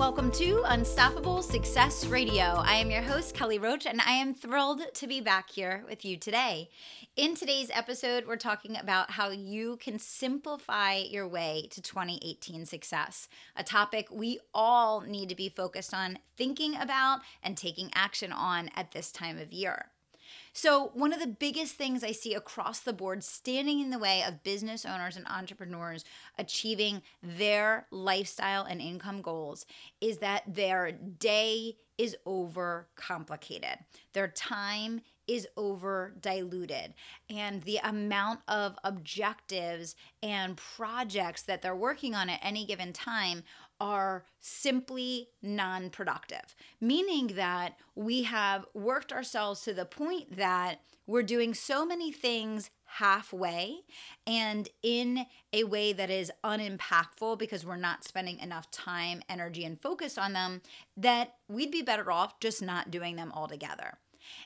Welcome to Unstoppable Success Radio. I am your host, Kelly Roach, and I am thrilled to be back here with you today. In today's episode, we're talking about how you can simplify your way to 2018 success, a topic we all need to be focused on thinking about and taking action on at this time of year. So, one of the biggest things I see across the board standing in the way of business owners and entrepreneurs achieving their lifestyle and income goals is that their day is over complicated. Their time is over diluted and the amount of objectives and projects that they're working on at any given time are simply non productive, meaning that we have worked ourselves to the point that we're doing so many things halfway and in a way that is unimpactful because we're not spending enough time, energy, and focus on them that we'd be better off just not doing them altogether.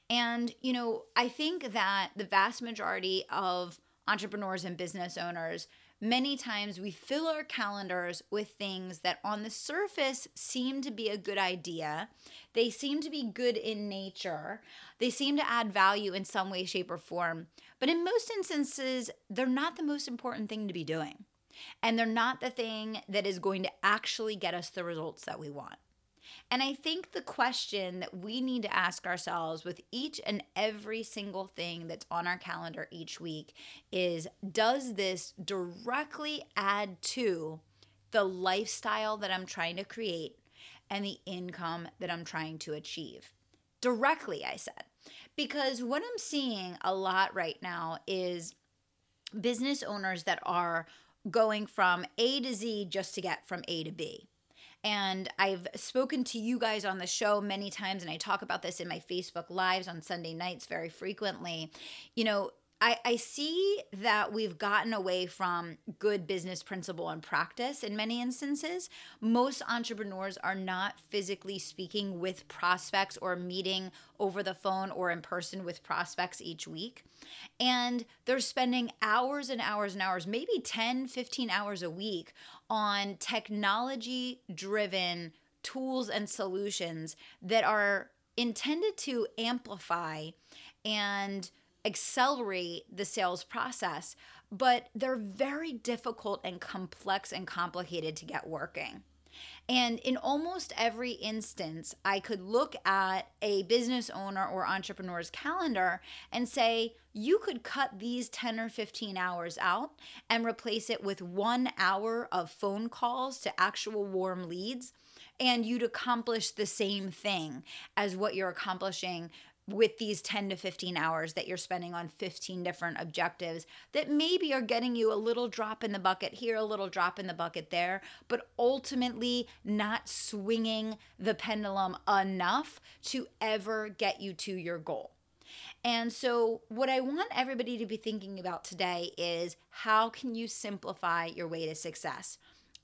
And, you know, I think that the vast majority of entrepreneurs and business owners many times we fill our calendars with things that on the surface seem to be a good idea. They seem to be good in nature. They seem to add value in some way, shape, or form. But in most instances, they're not the most important thing to be doing. And they're not the thing that is going to actually get us the results that we want. And I think the question that we need to ask ourselves with each and every single thing that's on our calendar each week is Does this directly add to the lifestyle that I'm trying to create and the income that I'm trying to achieve? Directly, I said. Because what I'm seeing a lot right now is business owners that are going from A to Z just to get from A to B. And I've spoken to you guys on the show many times, and I talk about this in my Facebook Lives on Sunday nights very frequently. You know, I, I see that we've gotten away from good business principle and practice in many instances. Most entrepreneurs are not physically speaking with prospects or meeting over the phone or in person with prospects each week. And they're spending hours and hours and hours, maybe 10, 15 hours a week on technology driven tools and solutions that are intended to amplify and accelerate the sales process, but they're very difficult and complex and complicated to get working. And in almost every instance, I could look at a business owner or entrepreneur's calendar and say, you could cut these 10 or 15 hours out and replace it with one hour of phone calls to actual warm leads. And you'd accomplish the same thing as what you're accomplishing with these 10 to 15 hours that you're spending on 15 different objectives that maybe are getting you a little drop in the bucket here, a little drop in the bucket there, but ultimately not swinging the pendulum enough to ever get you to your goal. And so, what I want everybody to be thinking about today is how can you simplify your way to success?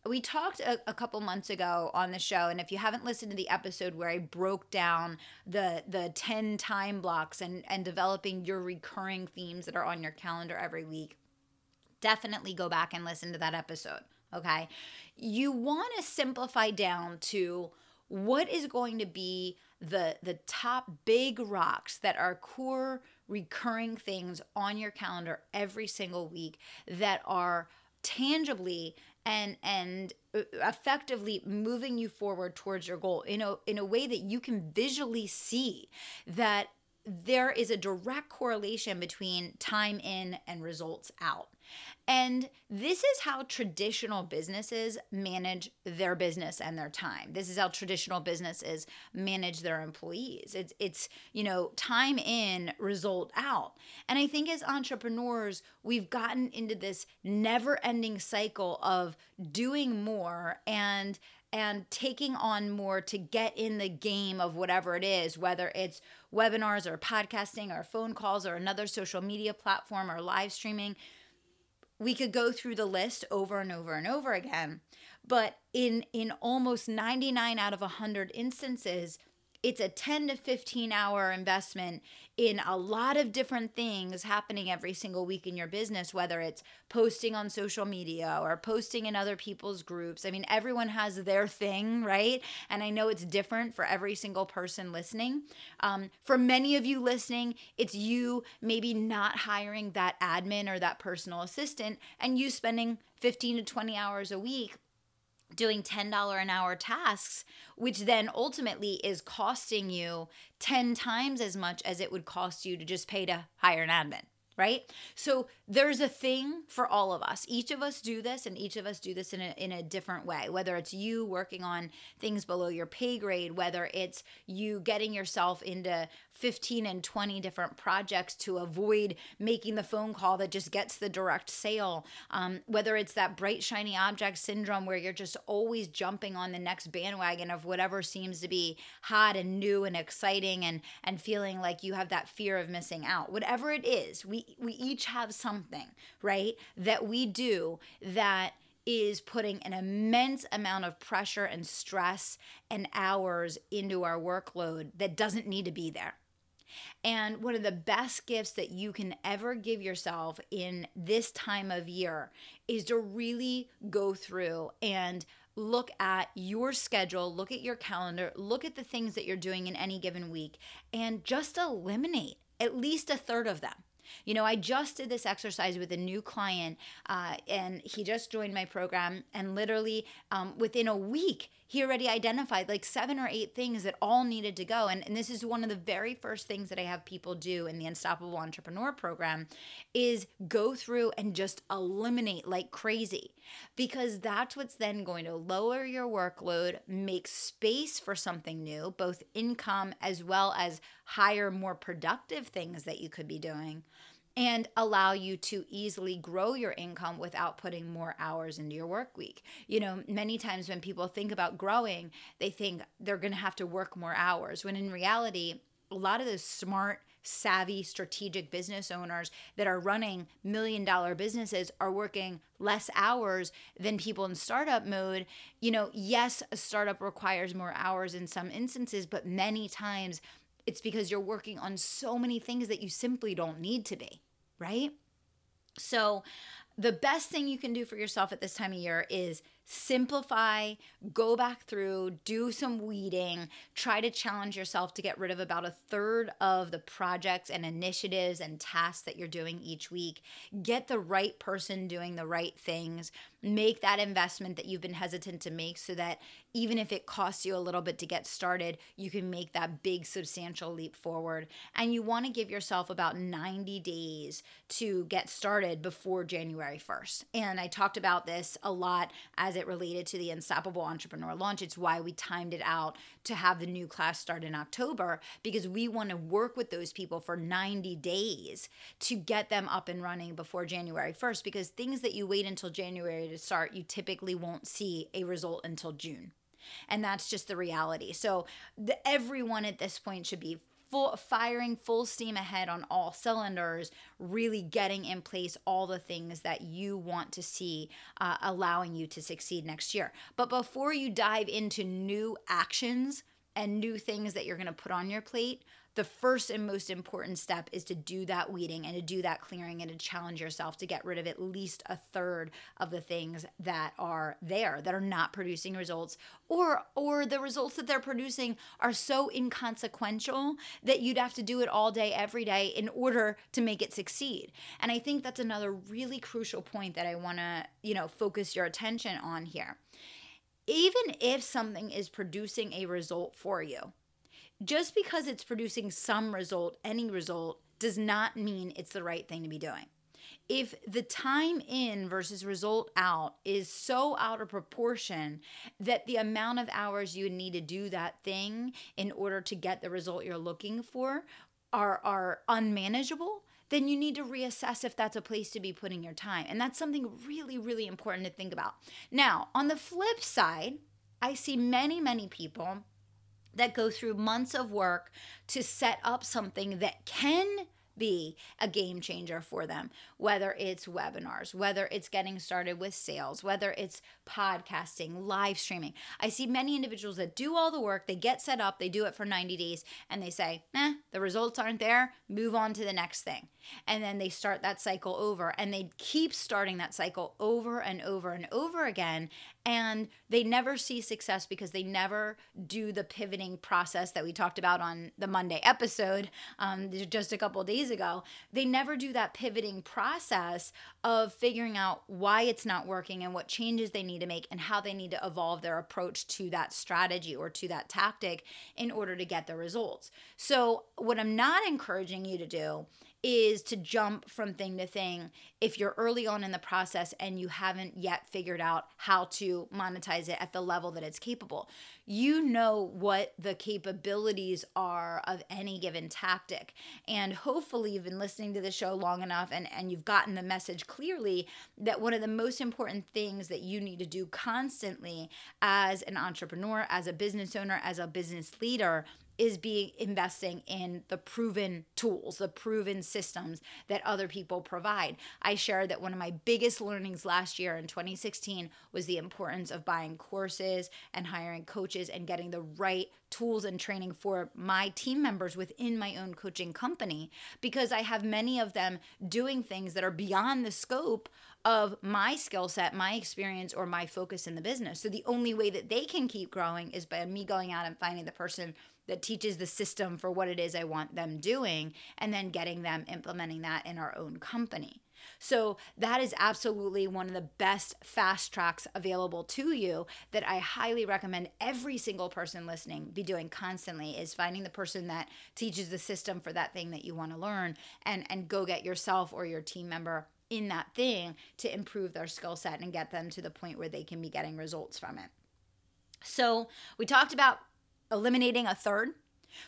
We talked a, a, couple months ago on the show and if you haven't listened to the episode where i broke down the the 10 time blocks and and developing your recurring themes that are on your calendar every week definitely go back and listen to that episode okay? You want to simplify down to what is going to be the the top big rocks that are core recurring things on your calendar every single week that are tangibly and and uh, effectively moving you forward towards your goal in a in a way that you can visually see that there is a direct correlation between time in and results out. And this is how traditional businesses manage their business and their time. This is how traditional businesses manage their employees. It's it's, you know, time in, result out. And I think as entrepreneurs, we've gotten into this never-ending cycle of doing more and and taking on more to get in the game of whatever it is, whether it's webinars or podcasting or phone calls or another social media platform or live streaming. We could go through the list over and over and over again. But in in almost 99 out of 100 instances, it's a 10 to 15 hour investment in a lot of different things happening every single week in your business whether it's posting on social media or posting in other people's groups. I mean everyone has their thing right? And i know it's different for every single person listening. Um, for many of you listening it's you maybe not hiring that admin or that personal assistant and you spending 15 to 20 hours a week doing $10 an hour tasks, which then ultimately is costing you 10 times as much as it would cost you to just pay to hire an admin right? So there's a thing for all of us. Each of us do this, and each of us do this in a, in a different way. Whether it's you working on things below your pay grade, whether it's you getting yourself into 15 and 20 different projects to avoid making the phone call that just gets the direct sale, um, whether it's that bright, shiny object syndrome where you're just always jumping on the next bandwagon of whatever seems to be hot and new and exciting and, and feeling like you have that fear of missing out. Whatever it is, we we each have something, right? That we do that is putting an immense amount of pressure and stress and hours into our workload that doesn't need to be there. And one of the best gifts that you can ever give yourself in this time of year is to really go through and look at your schedule, look at your calendar, look at the things that you're doing in any given week, and just eliminate at least a third of them. You know, I just did this exercise with a new client, uh, and he just joined my program. And literally um, within a week, he already identified like seven or eight things that all needed to go. And, and this is one of the very first things that I have people do in the Unstoppable Entrepreneur program is go through and just eliminate like crazy because that's what's then going to lower your workload, make space for something new, both income as well as higher, more productive things that you could be doing and allow you to easily grow your income without putting more hours into your work week. You know, many times when people think about growing, they think they're going to have to work more hours, when in reality, a lot of those smart, savvy, strategic business owners that are running million dollar businesses are working less hours than people in startup mode. You know, yes, a startup requires more hours in some instances, but many times it's because you're working on so many things that you simply don't need to be, right? So, the best thing you can do for yourself at this time of year is simplify, go back through, do some weeding, try to challenge yourself to get rid of about a third of the projects and initiatives and tasks that you're doing each week. Get the right person doing the right things. Make that investment that you've been hesitant to make so that even if it costs you a little bit to get started, you can make that big, substantial leap forward. And you want to give yourself about 90 days to get started before January 1st. And I talked about this a lot as it related to the Unstoppable Entrepreneur launch. It's why we timed it out to have the new class start in October because we want to work with those people for 90 days to get them up and running before January 1st because things that you wait until January to start, you typically won't see a result until June. And that's just the reality. So, the, everyone at this point should be full firing full steam ahead on all cylinders really getting in place all the things that you want to see uh, allowing you to succeed next year. But before you dive into new actions and new things that you're going to put on your plate the first and most important step is to do that weeding and to do that clearing and to challenge yourself to get rid of at least a third of the things that are there that are not producing results or or the results that they're producing are so inconsequential that you'd have to do it all day every day in order to make it succeed. And I think that's another really crucial point that I want to, you know, focus your attention on here. Even if something is producing a result for you, just because it's producing some result, any result, does not mean it's the right thing to be doing. If the time in versus result out is so out of proportion that the amount of hours you need to do that thing in order to get the result you're looking for are, are unmanageable, then you need to reassess if that's a place to be putting your time. And that's something really, really important to think about. Now, on the flip side, I see many, many people that go through months of work to set up something that can be a game changer for them, whether it's webinars, whether it's getting started with sales, whether it's podcasting, live streaming. I see many individuals that do all the work, they get set up, they do it for 90 days, and they say, eh, the results aren't there, move on to the next thing. And then they start that cycle over and they keep starting that cycle over and over and over again. And they never see success because they never do the pivoting process that we talked about on the Monday episode um, just a couple days ago. They never do that pivoting process of figuring out why it's not working and what changes they need to make and how they need to evolve their approach to that strategy or to that tactic in order to get the results. So, what I'm not encouraging you to do is to jump from thing to thing if you're early on in the process and you haven't yet figured out how to monetize it at the level that it's capable. You know what the capabilities are of any given tactic. And hopefully, you've been listening to the show long enough and, and you've gotten the message clearly that one of the most important things that you need to do constantly as an entrepreneur, as a business owner, as a business leader is being investing in the proven tools, the proven systems that other people provide. I shared that one of my biggest learnings last year in 2016 was the importance of buying courses and hiring coaches and getting the right tools and training for my team members within my own coaching company because I have many of them doing things that are beyond the scope of my skill set, my experience, or my focus in the business. So the only way that they can keep growing is by me going out and finding the person that teaches the system for what it is I want them doing and then getting them implementing that in our own company. So, that is absolutely one of the best fast tracks available to you that I highly recommend every single person listening be doing constantly is finding the person that teaches the system for that thing that you want to learn and and go get yourself or your team member in that thing to improve their skill set and get them to the point where they can be getting results from it. So, we talked about eliminating a third.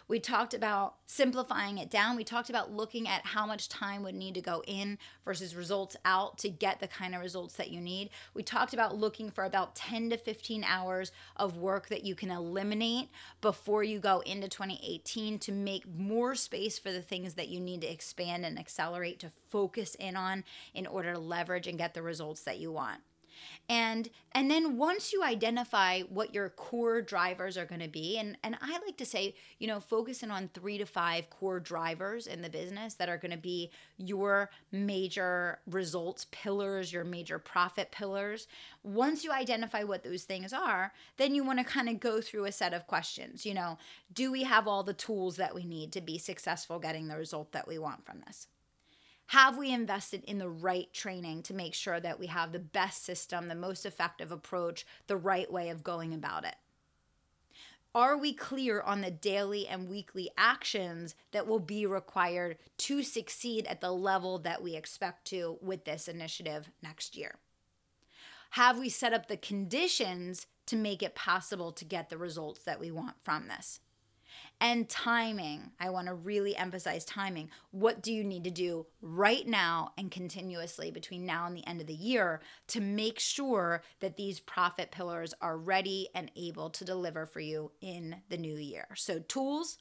We talked about simplifying it down. We talked about looking at how much time would need to go in versus results out to get the kind of results that you need. We talked about looking for about 10 to 15 hours of work that you can eliminate before you go into 2018 to make more space for the things that you need to expand and accelerate to focus in on in order to leverage and get the results that you want and and then once you identify what your core drivers are going to be and and i like to say you know focusing on three to five core drivers in the business that are going to be your major results pillars your major profit pillars. Once you identify what those things are then you want to kind of go through a set of questions you know do we have all the tools that we need to be successful getting the result that we want from this have we invested in the right training to make sure that we have the best system, the most effective approach, the right way of going about it? Are we clear on the daily and weekly actions that will be required to succeed at the level that we expect to with this initiative next year? Have we set up the conditions to make it possible to get the results that we want from this? And timing. I want to really emphasize timing. What do you need to do right now and continuously between now and the end of the year to make sure that these profit pillars are ready and able to deliver for you in the new year? So, tools,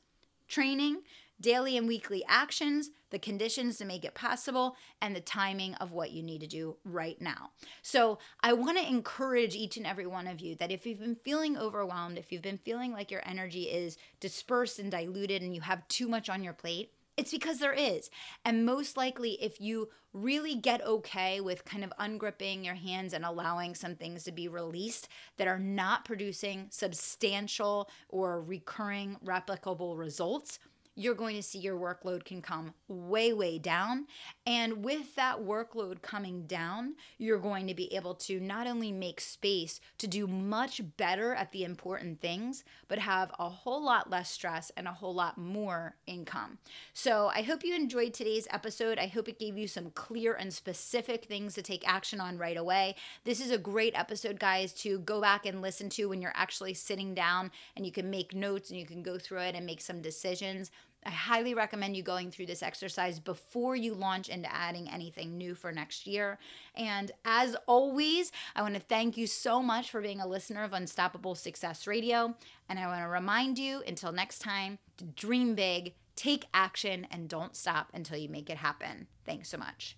training, daily and weekly actions, the conditions to make it possible, and the timing of what you need to do right now. So, I want to encourage each and every one of you that if you've been feeling overwhelmed, if you've been feeling like your energy is dispersed and diluted and you have too much on your plate, it's because there is. And most likely, if you really get okay with kind of ungripping your hands and allowing some things to be released that are not producing substantial or recurring replicable results, you're going to see your workload can come way, way down. And with that workload coming down, you're going to be able to not only make space to do much better at the important things, but have a whole lot less stress and a whole lot more income. So I hope you enjoyed today's episode. I hope it gave you some clear and specific things to take action on right away. This is a great episode, guys, to go back and listen to when you're actually sitting down and you can make notes and you can go through it and make some decisions I highly recommend you going through this exercise before you launch into adding anything new for next year. And as always, I want to thank you so much for being a listener of Unstoppable Success Radio. And I want to remind you until next time to dream big, take action, and don't stop until you make it happen. Thanks so much.